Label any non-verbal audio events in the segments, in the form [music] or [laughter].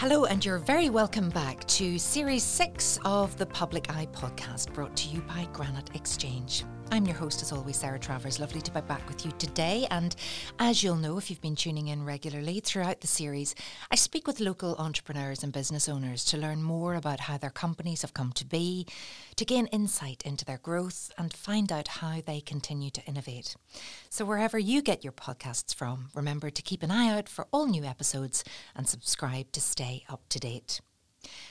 Hello, and you're very welcome back to Series 6 of the Public Eye podcast brought to you by Granite Exchange. I'm your host, as always, Sarah Travers. Lovely to be back with you today. And as you'll know if you've been tuning in regularly throughout the series, I speak with local entrepreneurs and business owners to learn more about how their companies have come to be, to gain insight into their growth, and find out how they continue to innovate. So, wherever you get your podcasts from, remember to keep an eye out for all new episodes and subscribe to stay up to date.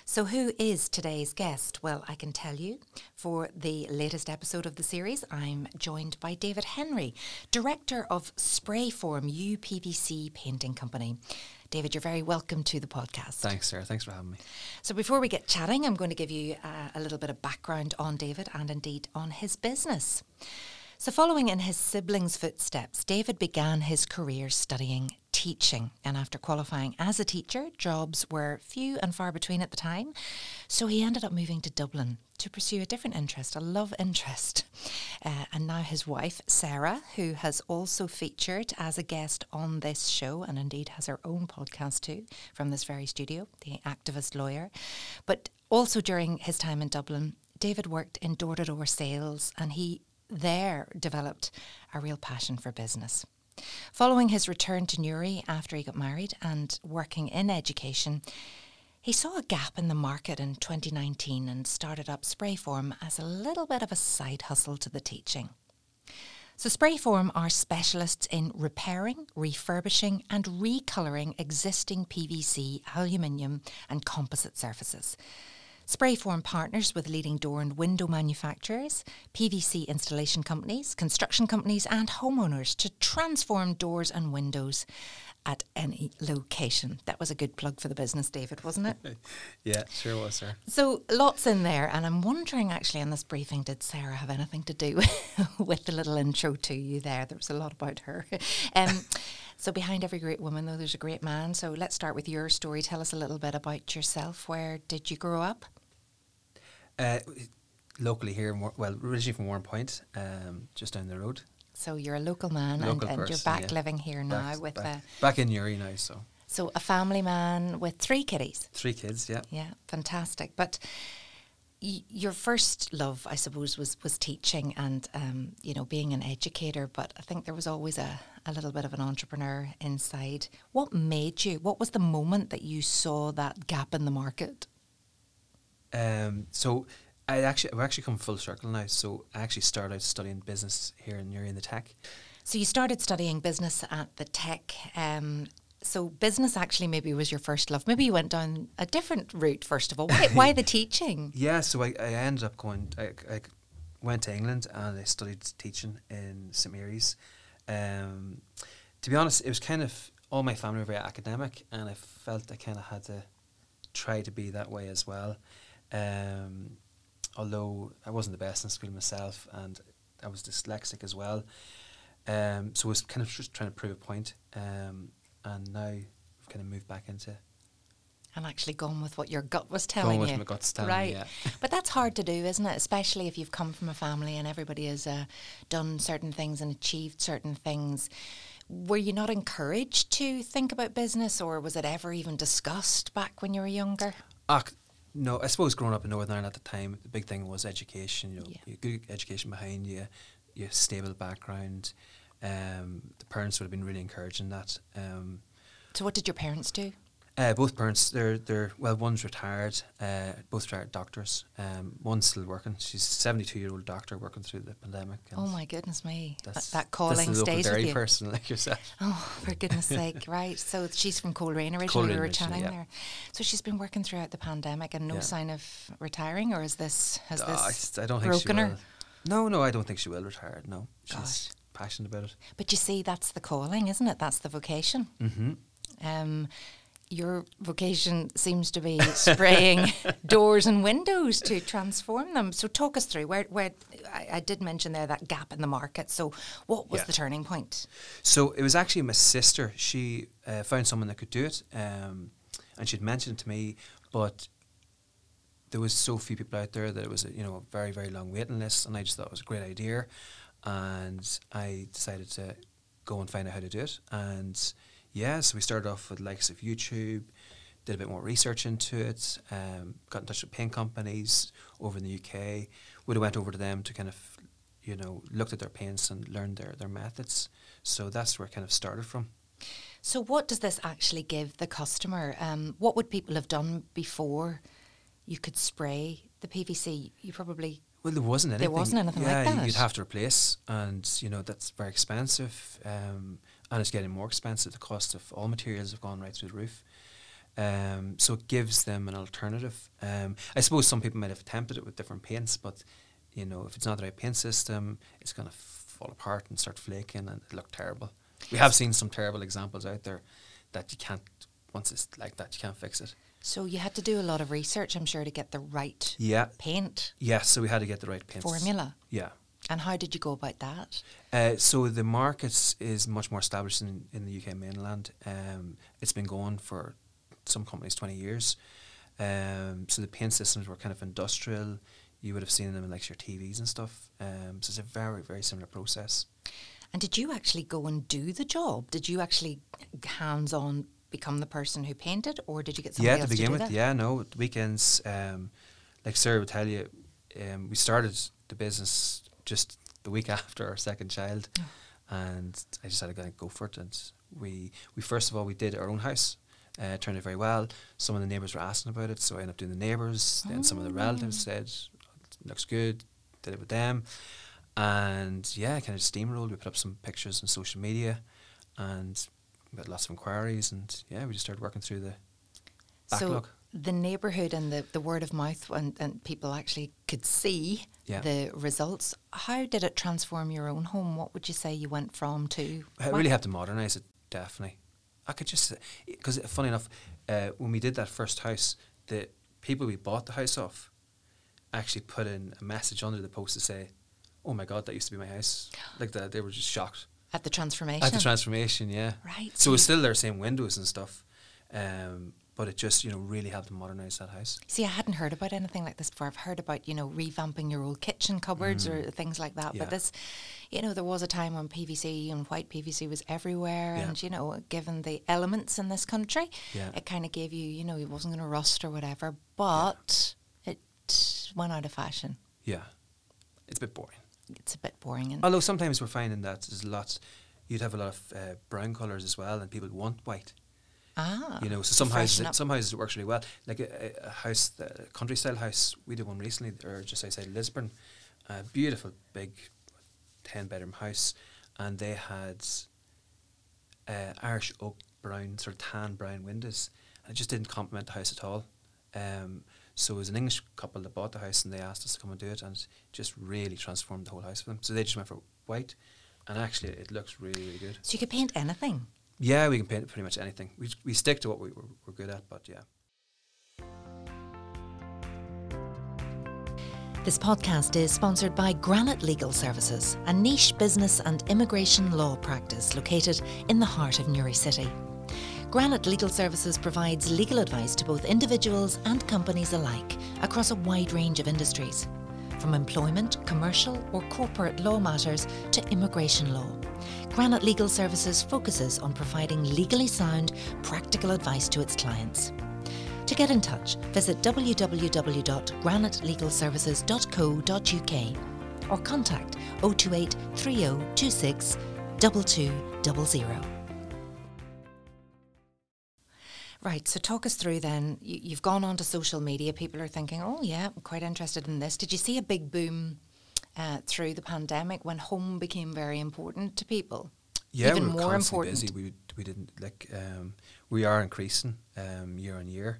So, who is today's guest? Well, I can tell you for the latest episode of the series, I'm joined by David Henry, Director of Sprayform UPVC Painting Company. David, you're very welcome to the podcast. Thanks, Sarah. Thanks for having me. So, before we get chatting, I'm going to give you uh, a little bit of background on David and indeed on his business. So, following in his siblings' footsteps, David began his career studying teaching. And after qualifying as a teacher, jobs were few and far between at the time. So, he ended up moving to Dublin to pursue a different interest, a love interest. Uh, and now his wife, Sarah, who has also featured as a guest on this show and indeed has her own podcast too from this very studio, The Activist Lawyer. But also during his time in Dublin, David worked in door to door sales and he there developed a real passion for business. Following his return to Newry after he got married and working in education, he saw a gap in the market in 2019 and started up Sprayform as a little bit of a side hustle to the teaching. So, Sprayform are specialists in repairing, refurbishing, and recolouring existing PVC, aluminium, and composite surfaces. Sprayform partners with leading door and window manufacturers, PVC installation companies, construction companies, and homeowners to transform doors and windows at any location. That was a good plug for the business, David, wasn't it? [laughs] yeah, sure was, sir. So lots in there, and I'm wondering actually in this briefing, did Sarah have anything to do [laughs] with the little intro to you there? There was a lot about her. [laughs] Um, so behind every great woman, though, there's a great man. So let's start with your story. Tell us a little bit about yourself. Where did you grow up? Uh, locally here, well, originally from Warrenpoint, um, just down the road. So you're a local man, local and, and you're back yeah. living here now back, with back, a back in Newry now. So so a family man with three kiddies. Three kids, yeah. Yeah, fantastic. But y- your first love, I suppose, was was teaching and um, you know being an educator. But I think there was always a a little bit of an entrepreneur inside. What made you? What was the moment that you saw that gap in the market? Um, so I actually we're actually come full circle now. So I actually started out studying business here in Newry in the Tech. So you started studying business at the Tech. Um, so business actually maybe was your first love. Maybe you went down a different route first of all. Why, why the [laughs] teaching? Yeah, so I, I ended up going. I, I went to England and I studied teaching in St Mary's. Um, to be honest, it was kind of all my family were very academic, and I felt I kind of had to try to be that way as well. Um, although I wasn't the best in school myself, and I was dyslexic as well, um, so I was kind of just trying to prove a point. Um, and now I've kind of moved back into and actually gone with what your gut was telling you. my gut's telling right. me, yeah. [laughs] but that's hard to do, isn't it? Especially if you've come from a family and everybody has uh, done certain things and achieved certain things. Were you not encouraged to think about business, or was it ever even discussed back when you were younger? Uh, no, I suppose growing up in Northern Ireland at the time, the big thing was education. You know, yeah. good education behind you, your stable background. Um, the parents would have been really encouraging that. Um, so, what did your parents do? Uh, both parents, they're they're well. One's retired, uh, both retired doctors. Um, one's still working. She's a seventy-two-year-old doctor working through the pandemic. oh my goodness me! That's, that, calling that's stays with you. person like yourself. [laughs] Oh, for goodness sake! [laughs] Right. So she's from Coleraine originally. we were chatting yeah. there. So she's been working throughout the pandemic, and no yeah. sign of retiring, or is this has this I, don't think broken her? No, no, I don't think she will retire. No, she's Gosh. passionate about it. But you see, that's the calling, isn't it? That's the vocation. Mm-hmm. Um, your vocation seems to be spraying [laughs] doors and windows to transform them. So talk us through where where I, I did mention there that gap in the market. So what was yeah. the turning point? So it was actually my sister. She uh, found someone that could do it, um, and she'd mentioned it to me, but there was so few people out there that it was a, you know a very very long waiting list, and I just thought it was a great idea, and I decided to go and find out how to do it, and yeah, so we started off with likes of YouTube, did a bit more research into it, um, got in touch with paint companies over in the UK. Would have went over to them to kind of, you know, looked at their paints and learned their, their methods. So that's where it kind of started from. So, what does this actually give the customer? Um, what would people have done before you could spray the PVC? You probably Well, there wasn't anything. There wasn't anything like yeah, that. you'd have to replace, and you know that's very expensive, um, and it's getting more expensive. The cost of all materials have gone right through the roof. Um, so it gives them an alternative. Um, I suppose some people might have attempted it with different paints, but you know if it's not the right paint system, it's going to fall apart and start flaking, and it look terrible. We have seen some terrible examples out there that you can't. Once it's like that, you can't fix it. so you had to do a lot of research, I'm sure, to get the right Yeah. paint Yes. So we had to get the right paint formula. Yeah. And how did you go about that? Uh, so the market is much more established in, in the UK mainland. Um, it's been going for some companies 20 years. Um, so the paint systems were kind of industrial. You would have seen them in like your TVs and stuff. Um, so it's a very, very similar process. And did you actually go and do the job? Did you actually hands on become the person who painted, or did you get somebody yeah, to else begin to with, that? yeah, no, weekends, um, like Sarah would tell you, um, we started the business just the week [laughs] after our second child, and I just had to go, for it. And we, we first of all, we did our own house. Uh, it turned out very well. Some of the neighbours were asking about it, so I ended up doing the neighbours. Then some of the relatives said, "Looks good." Did it with them, and yeah, kind of steamrolled. We put up some pictures on social media, and we had lots of inquiries, and yeah, we just started working through the backlog. So the neighbourhood and the, the word of mouth and, and people actually could see Yeah. the results. How did it transform your own home? What would you say you went from to? I really have to modernise it, definitely. I could just, because funny enough, uh, when we did that first house, the people we bought the house off actually put in a message under the post to say, oh my God, that used to be my house. Like that, they were just shocked. At the transformation. At the transformation, yeah. Right, So so it's still their same windows and stuff. Um, but it just, you know, really helped to modernise that house. See, I hadn't heard about anything like this before. I've heard about, you know, revamping your old kitchen cupboards or things like that. Mm. Yeah. But this, you know, there was a time when PVC and white PVC was everywhere. Yeah. And, you know, given the elements in this country, Yeah. it kind of gave you, you know, it wasn't going to rust or whatever. But it went out of fashion. Yeah. It's a bit boring. It's a bit boring. And Although sometimes we're finding that there's lots, you'd have a lot of uh, brown colours as well, and people want white. Ah, you know, so some houses, up. some houses it works really well. Like a, a- house, a country style house, we did one recently, or just outside Lisburn, a beautiful big ten bedroom house, and they had uh, Irish oak brown, sort of tan brown windows, and it just didn't complement the house at all. Um, so it was an English couple that bought the house, and they asked us to come and do it, and it just really transformed the whole house for them. So they just went for white, and actually it looks really, really good. So you could paint anything. Yeah, we can paint pretty much anything. We, we stick to what we, we're, we're good at, but yeah. This podcast is sponsored by Granite Legal Services, a niche business and immigration law practice located in the heart of Newry City. Granite Legal Services provides legal advice to both individuals and companies alike across a wide range of industries, from employment, commercial, or corporate law matters to immigration law. Granite Legal Services focuses on providing legally sound, practical advice to its clients. To get in touch, visit www.granitelegalservices.co.uk or contact 028 3026 2200. Right, so talk us through then. You, you've gone onto social media. People are thinking, oh, yeah, I'm quite interested in this. Did you see a big boom uh, through the pandemic when home became very important to people? Yeah, Even we were more constantly important. busy. We we didn't like um, we are increasing um, year on year,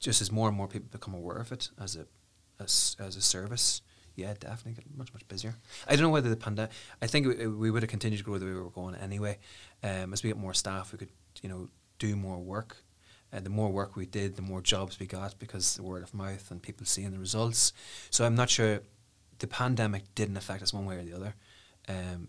just as more and more people become aware of it as a as as a service. Yeah, definitely getting much much busier. I don't know whether the pandemic. I think we, we would have continued to grow the way we were going anyway. Um, as we get more staff, we could you know do more work. Uh, the more work we did, the more jobs we got because the word of mouth and people seeing the results. So I'm not sure the pandemic didn't affect us one way or the other. Um,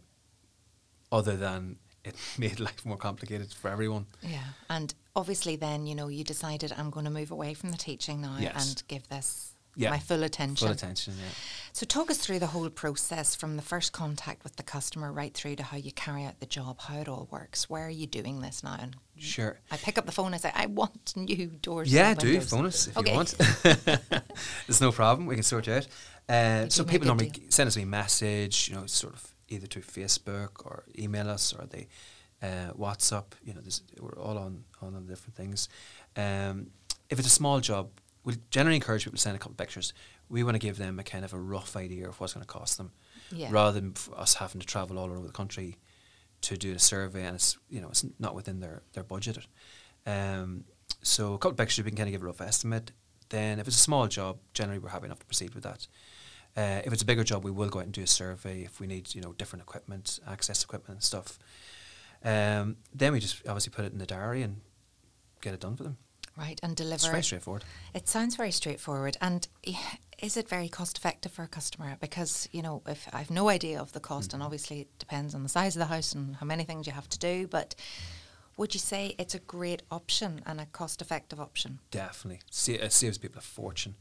other than it [laughs] made life more complicated for everyone. Yeah, and obviously, then you know you decided I'm going to move away from the teaching now Yes. and give this Yeah. my full attention. Full attention, yeah. So talk us through the whole process from the first contact with the customer right through to how you carry out the job, how it all works. Where are you doing this now? And Sure. I pick up the phone and say, I want new doors. Yeah, do windows." phone us if Okay. you want. [laughs] [laughs] There's no problem. We can sort you out. Uh, so people normally deal. send us a message, you know, sort of either through Facebook or email us or they uh, WhatsApp. You know, there's, we're all on on the different things. Um, if it's a small job, we generally encourage people to send a couple of pictures. We want to give them a kind of a rough idea of what's going to cost them, Yeah. rather than f- us having to travel all over the country to do a survey, and it's you know it's not within their their budget. Um, so a couple of pictures, we can kind of give a rough estimate. Then, if it's a small job, generally we're happy enough to proceed with that. Uh, if it's a bigger job, we will go out and do a survey if we need, you know, different equipment, access equipment and stuff. Um, then we just obviously put it in the diary and get it done for them. Right, and It's deliver. very straightforward. It sounds very straightforward. And is it very cost effective for a customer? Because, you know, if I have no idea of the cost, Mm-hmm. and obviously it depends on the size of the house and how many things you have to do, but would you say it's a great option and a cost effective option? Definitely. It saves people a fortune.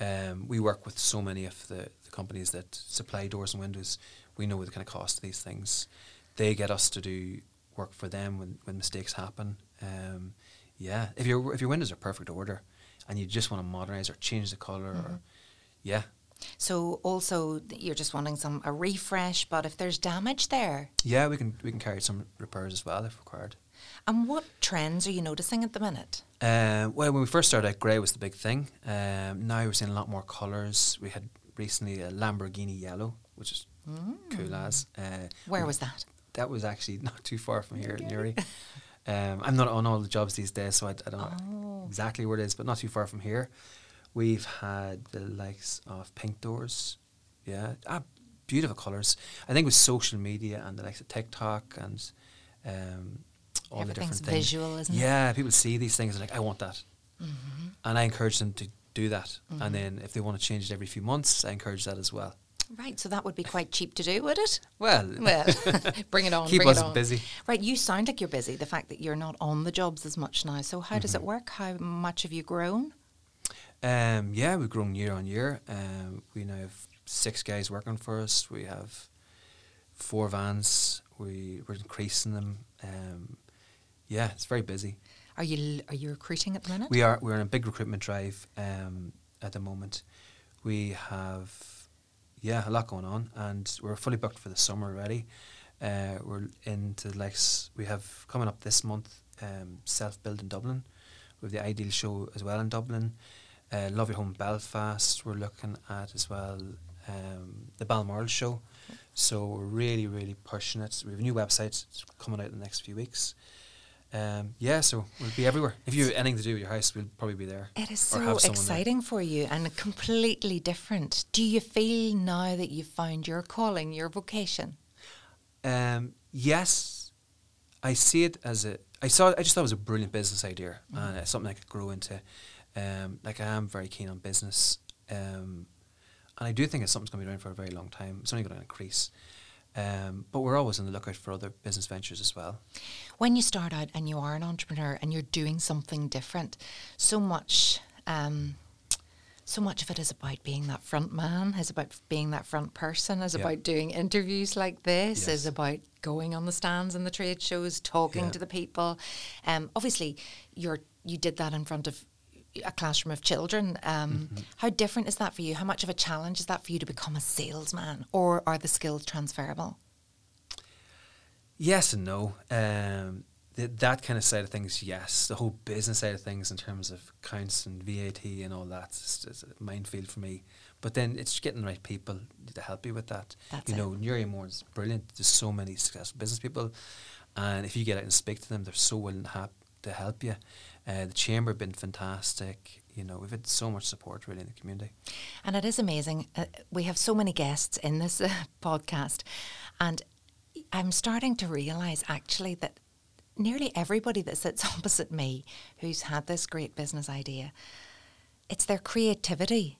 Um, we work with so many of the, the companies that supply doors and windows. We know the kind of cost of these things. They get us to do work for them when, when mistakes happen. Um, yeah, if your if your windows are perfect order and you just want to modernize or change the color, or yeah, So also you're just wanting some a refresh, but if there's damage there, yeah, we can we can carry some repairs as well if required. and what trends are you noticing at the minute? Um, well, when we first started out, grey was the big thing. Um, now we're seeing a lot more colours. We had recently a Lamborghini yellow, which is cool as. Uh, Where was that? that was actually [laughs] not too far from here in Newry. [laughs] Um, I'm not on all the jobs these days, so I, I don't Oh. know exactly where it is, but not too far from here. We've had the likes of pink doors, yeah, ah, beautiful colours. I think with social media and the likes of TikTok and um, all the different things. visual, isn't it? Yeah, people see these things and like, I want that, Mm-hmm. and I encourage them to do that. And then if they want to change it every few months, I encourage that as well. Right, so that would be quite cheap to do, would it? Well, [laughs] Well, [laughs] bring it on. keep bring us it on. busy. Right, you sound like you're busy. The fact that you're not on the jobs as much now. So how does it work? How much have you grown? Um, yeah, we've grown year on year. Um, we now have six guys working for us. We have four vans. We we're increasing them. Um, yeah, it's very busy. Are you are you recruiting at the minute? We are we're on a big recruitment drive um, at the moment. We have yeah a lot going on, and we're fully booked for the summer already. Uh, we're into the likes we have coming up this month. Um, Self build in Dublin. We have the Ideal Show as well in Dublin. Uh, Love Your Home Belfast. We're looking at as well um, the Balmoral Show. So we're really really pushing it. We have a new website coming out in the next few weeks. Um, yeah, so we'll be everywhere. If you have anything to do with your house, we'll probably be there. It is so someone there. exciting for you and completely different. Do you feel now that you've found your calling, your vocation? Um, yes, I see it as a. I saw. I just thought it was a brilliant business idea and it's something I could grow into. Um, like I am very keen on business, um, and I do think it's something that's going to be around for a very long time. It's only going to increase. Um, but we're always on the lookout for other business ventures as well. When you start out and you are an entrepreneur and you're doing something different, so much, um, so much of it is about being that front man, is about being that front person, is Yeah. about doing interviews like this, is about going on the stands and the trade shows, talking Yeah. to the people. Um, obviously, you're you did that in front of a classroom of children. Um, Mm-hmm. How different is that for you? How much of a challenge is that for you to become a salesman, or are the skills transferable? Yes and no. Um, th- that kind of side of things, yes. The whole business side of things, in terms of accounts and VAT and all that, is, a minefield for me. But then it's getting the right people to help you with that. That's you it. know, Newry Moore is brilliant. There's so many successful business people, and if you get out and speak to them, they're so willing to help you. Uh, the chamber have been fantastic. You know, we've had so much support really in the community. And it is amazing. Uh, we have so many guests in this uh, [laughs] podcast, and I'm starting to realize actually that nearly everybody that sits [laughs] opposite me who's had this great business idea, it's their creativity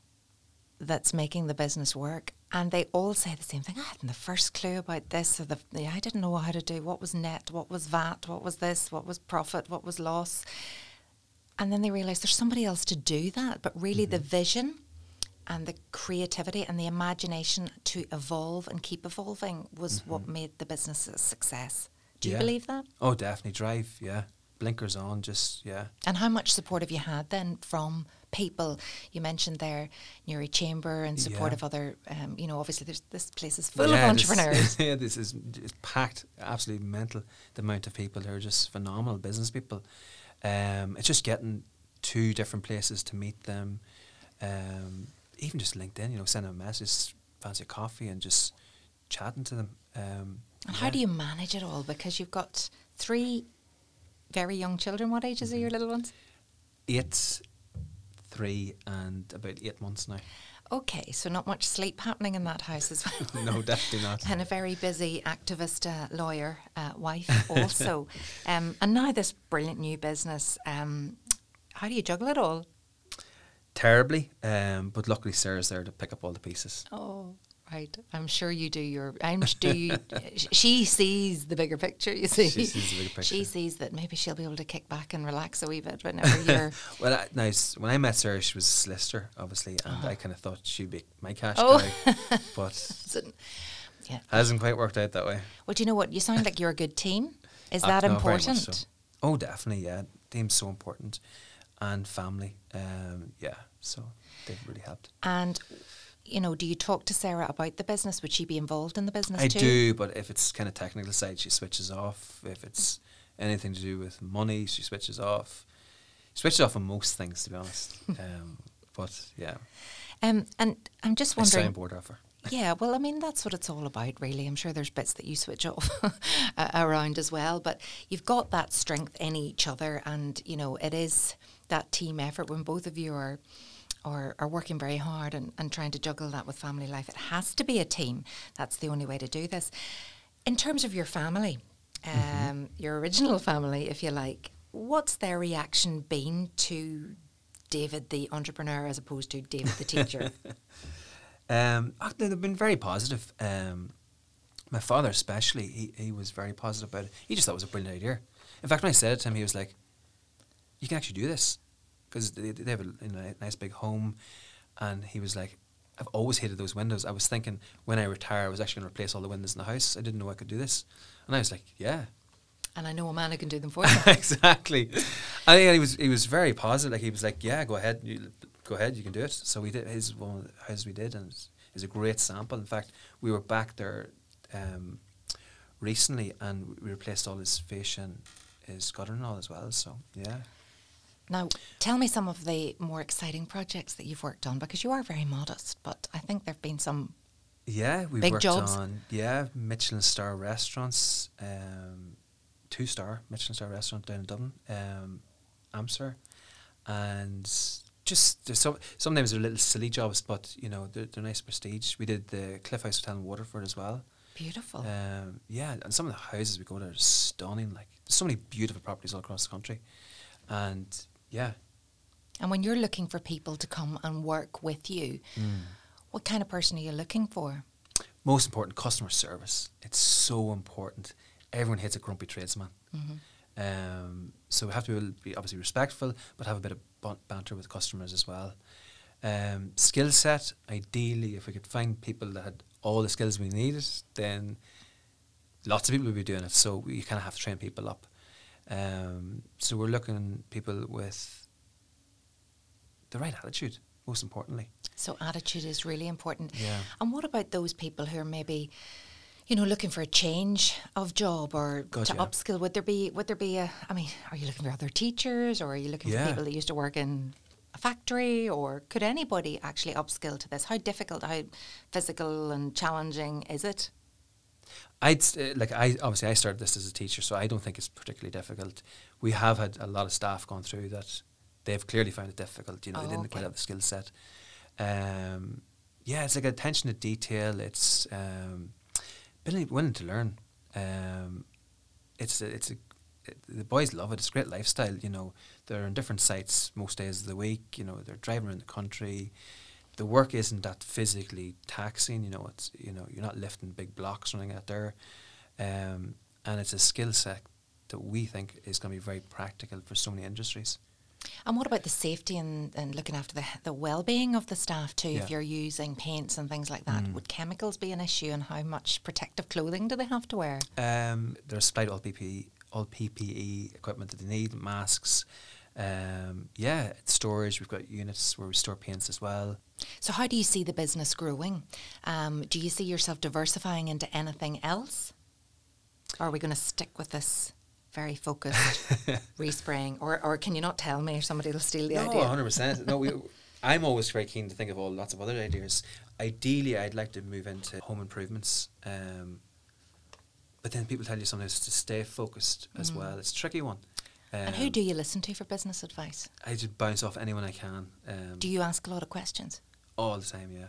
that's making the business work. And they all say the same thing. I hadn't the first clue about this, or the I didn't know how to do what was net, what was VAT, what was this, what was profit, what was loss. And then they realize there's somebody else to do that. But really, the vision and the creativity and the imagination to evolve and keep evolving was what made the business a success. Do you Mm-hmm. Believe that? Oh, definitely drive. Yeah, blinkers on. Just yeah. And how much support have you had then from people? You mentioned there Newry Chamber and support Yeah. of other, um, you know, obviously there's, this place is full Yeah, of entrepreneurs. [laughs] yeah, this is it's packed, absolutely mental. The amount of people who are just phenomenal business people. Um, it's just getting to different places to meet them. Um, even just LinkedIn, you know, send them a message, fancy coffee, and just chatting to them. Um, and how yeah. do you manage it all? Because you've got three very young children. What ages are Mm-hmm. your little ones? Eight, three, and about eight months now. Okay, so not much sleep happening in that house as well. [laughs] no, definitely not. and a very busy activist uh, lawyer uh, wife [laughs] also. um, and now this brilliant new business. Um, how do you juggle it all? Terribly, um, but luckily Sarah's there to pick up all the pieces. Oh, right. I'm sure you do your. I'm do you. she sees the bigger picture. You see, She sees the bigger picture. She sees that maybe she'll be able to kick back and relax a wee bit whenever [laughs] you're. Well, I, nice. When I met Sarah, she was a solicitor, obviously, and I kind of thought she'd be my cash Oh. guy, but [laughs] so- yeah. hasn't quite worked out that way. Well, do you know what? You sound like you're a good team. Is Uh, [laughs] that no, important? so. Oh, definitely, yeah. Team's so important, and family. Um, yeah, so they've really helped. And you know, do you talk to Sarah about the business? Would she be involved in the business I too? do, but if it's kind of technical side, she switches off. If it's anything to do with money, she switches off. Switches off on most things, to be honest. [laughs] um, but yeah, Um, and I'm just I wondering. soundboard off her. [laughs] Yeah, well, I mean, that's what it's all about, really. I'm sure there's bits that you switch off [laughs] around as well, but you've got that strength in each other, and you know, it is that team effort when both of you are. Are, are working very hard and, and trying to juggle that with family life. It has to be a team. That's the only way to do this. In terms of your family, um, your original family, if you like, what's their reaction been to David the entrepreneur as opposed to David the teacher? [laughs] Um, they- they've been very positive. Um, my father, especially, he, he was very positive about it. He just thought it was a brilliant idea. In fact, when I said it to him, he was like, "You can actually do this," because they, they have a, you know, nice big home, and he was like, "I've always hated those windows. I was thinking when I retire, I was actually going to replace all the windows in the house. I didn't know I could do this." And I was like, "Yeah, and I know a man who can do them for [laughs] you. exactly. I think he was he was very positive. Like he was like, "Yeah, go ahead, you, go ahead, you can do it." So we did his one of the houses we did, and it's, it's a great sample. In fact, we were back there um, recently, and we replaced all his fascia and his gutter and all as well. So yeah, Now, tell me some of the more exciting projects that you've worked on because you are very modest, but I think there have been some. yeah, we Big worked jobs. on yeah Michelin star restaurants, um, two star Michelin star restaurant down in Dublin, um, Aimsir, and just there's some sometimes they're little silly jobs, but you know they're, they're nice prestige. We did the Cliff House Hotel in Waterford as well. Beautiful. Um, yeah, and some of the houses we go to are stunning. Like there's so many beautiful properties all across the country, and yeah, and when you're looking for people to come and work with you, what kind of person are you looking for? most important customer service. It's so important. Everyone hates a grumpy tradesman. Um, so we have to be, able to be obviously respectful, but have a bit of banter with customers as well. Um, skill set, ideally, if we could find people that had all the skills we needed, then lots of people would be doing it. So we kind of have to train people up. Um, so we're looking people with the right attitude, most importantly. So attitude is really important. Yeah. And what about those people who are maybe, you know, looking for a change of job or God, to yeah. upskill? Would there be would there be a? I mean, are you looking for other teachers or are you looking Yeah. for people that used to work in a factory or could anybody actually upskill to this? How difficult, how physical and challenging is it? I'd uh, like I obviously I started this as a teacher, so I don't think it's particularly difficult. We have had a lot of staff gone through that; they've clearly found it difficult. You know, Oh, they didn't okay. quite have the skill set. Um, yeah, it's like attention to detail. It's um, willing, willing to learn. Um, it's a, it's a it, the boys love it. It's a great lifestyle. You know, they're on different sites most days of the week. You know, they're driving around the country. The work isn't that physically taxing. You know, it's you know you're not lifting big blocks running out there, um, and it's a skill set that we think is going to be very practical for so many industries. And what about the safety and, and looking after the, the well-being of the staff too? Yeah. If you're using paints and things like that, would chemicals be an issue? And how much protective clothing do they have to wear? Um, they're supplied all PPE, all PPE equipment that they need, masks. Um, yeah, storage. We've got units where we store paints as well. So how do you see the business growing? Um, do you see yourself diversifying into anything else? Or are we going to stick with this very focused [laughs] respraying? Or, or can you not tell me if somebody will steal the idea? no, idea? hundred percent. No, we. [laughs] I'm always very keen to think of all lots of other ideas. Ideally, I'd like to move into home improvements. Um, but then people tell you sometimes to stay focused as well. It's a tricky one. Um. And who do you listen to for business advice? I just bounce off anyone I can. Um, Do you ask a lot of questions? all the time? Yeah.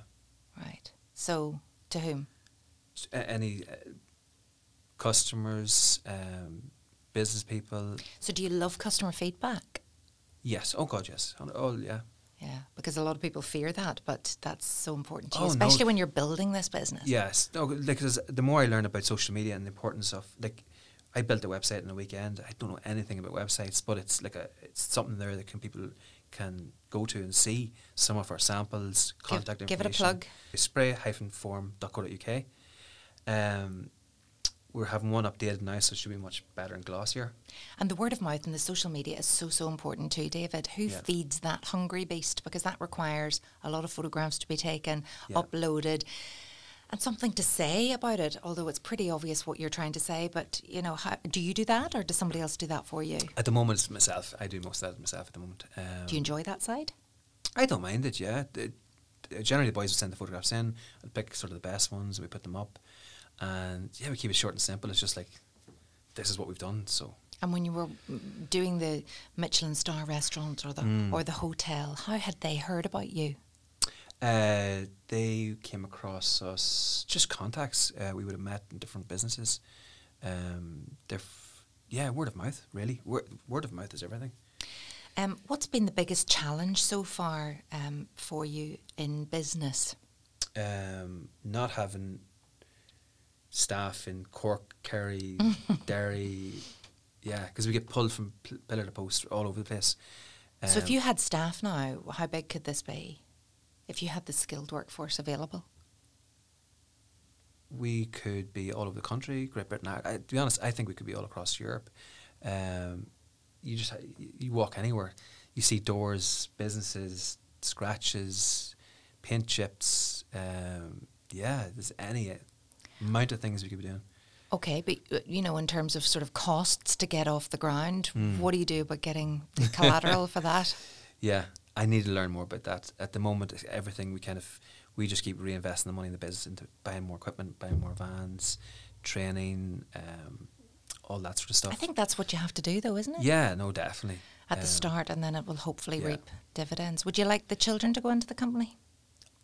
Right. So to whom? S- any uh, customers, um, business people. So do you love customer feedback? Yes. Oh God, yes. Oh, Oh yeah. Yeah, because a lot of people fear that, but that's so important to you, Oh, no. especially when you're building this business. Yes. No, like 'cause the more I learn about social media and the importance of like, I built a website in a weekend. I don't know anything about websites, but it's like a it's something there that can people can go to and see some of our samples, Give- contact give it a information. plug. Spray-form.co.uk. Um, we're having one updated now, so it should be much better and glossier. And the word of mouth and the social media is so, so important too, David. Who Yeah. feeds that hungry beast? Because that requires a lot of photographs to be taken, Yeah. uploaded, and something to say about it. Although it's pretty obvious what you're trying to say, but you know, how, do you do that or does somebody else do that for you? At the moment, it's myself. I do most of that myself at the moment. Um, Do you enjoy that side? I don't mind it. Yeah. The- generally, the boys will send the photographs in. I'll pick sort of the best ones. and We put them up, and yeah, we keep it short and simple. It's just like this is what we've done. So And when you were doing the Michelin star restaurant or the Mm. or the hotel, how had they heard about you? Uh, they came across us just contacts. Uh, we would have met in different businesses. Um, f- yeah, word of mouth. Really, word, word of mouth is everything. Um, what's been the biggest challenge so far um, for you in business? um, not having staff in Cork, Kerry, [laughs] Derry, yeah, because we get pulled from pl- pillar to post all over the place. so if Um, you had staff now, how big could this be? If you had the skilled workforce available? we could be all over the country, Great Britain. I, I, to be honest, I think we could be all across Europe. Um, you just you you walk anywhere, you see doors, businesses, scratches, paint chips. Um, yeah, there's any amount of things we could be doing. Okay, but uh, you know, in terms of sort of costs to get off the ground, Mm. what do you do about getting the collateral for that? [laughs] Yeah, I need to learn more about that. At the moment, everything we kind of we just keep reinvesting the money in the business into buying more equipment, buying more vans, training, um, all that sort of stuff. I think that's what you have to do, though, isn't it? Yeah, no, definitely. At the Um, start, and then it will hopefully yeah. reap dividends. Would you like the children to go into the company?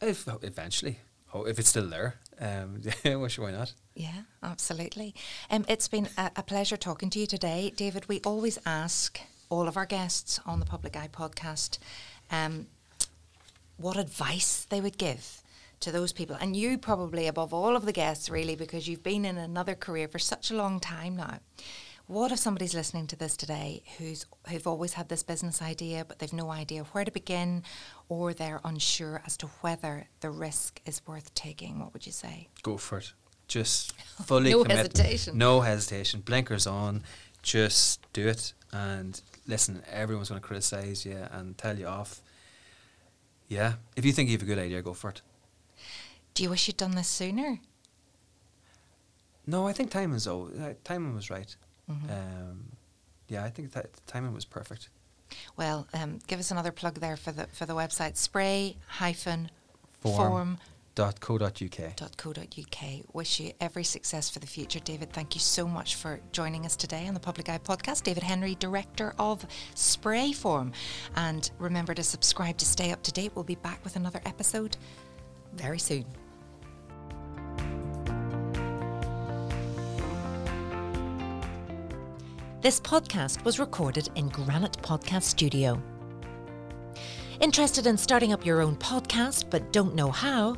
If eventually, oh, if it's still there, um, [laughs] why not? Yeah, absolutely. Um, it's been a, a pleasure talking to you today, David. We always ask all of our guests on the Public Eye podcast um, what advice they would give to those people, and you probably above all of the guests, really, because you've been in another career for such a long time now. What if somebody's listening to this today who's who've always had this business idea, but they've no idea where to begin, or they're unsure as to whether the risk is worth taking? What would you say? Go for it. Just [laughs] fully No commit. hesitation. No hesitation. Blinkers on. Just do it. And listen, everyone's going to criticize you and tell you off. Yeah, if you think you have a good idea, go for it. Do you wish you'd done this sooner? No, I think timing is oh, uh, timing was right. Mhm. Um, yeah, I think that timing was perfect. Well, um, give us another plug there for the for the website spray hyphen Form. Form Dot co. Dot uk. .co.uk. Wish you every success for the future, David. Thank you so much for joining us today on the Public Eye podcast. David Henry, Director of Spray Form. And remember to subscribe to stay up to date. We'll be back with another episode very soon. This podcast was recorded in Granite Podcast Studio. Interested in starting up your own podcast but don't know how?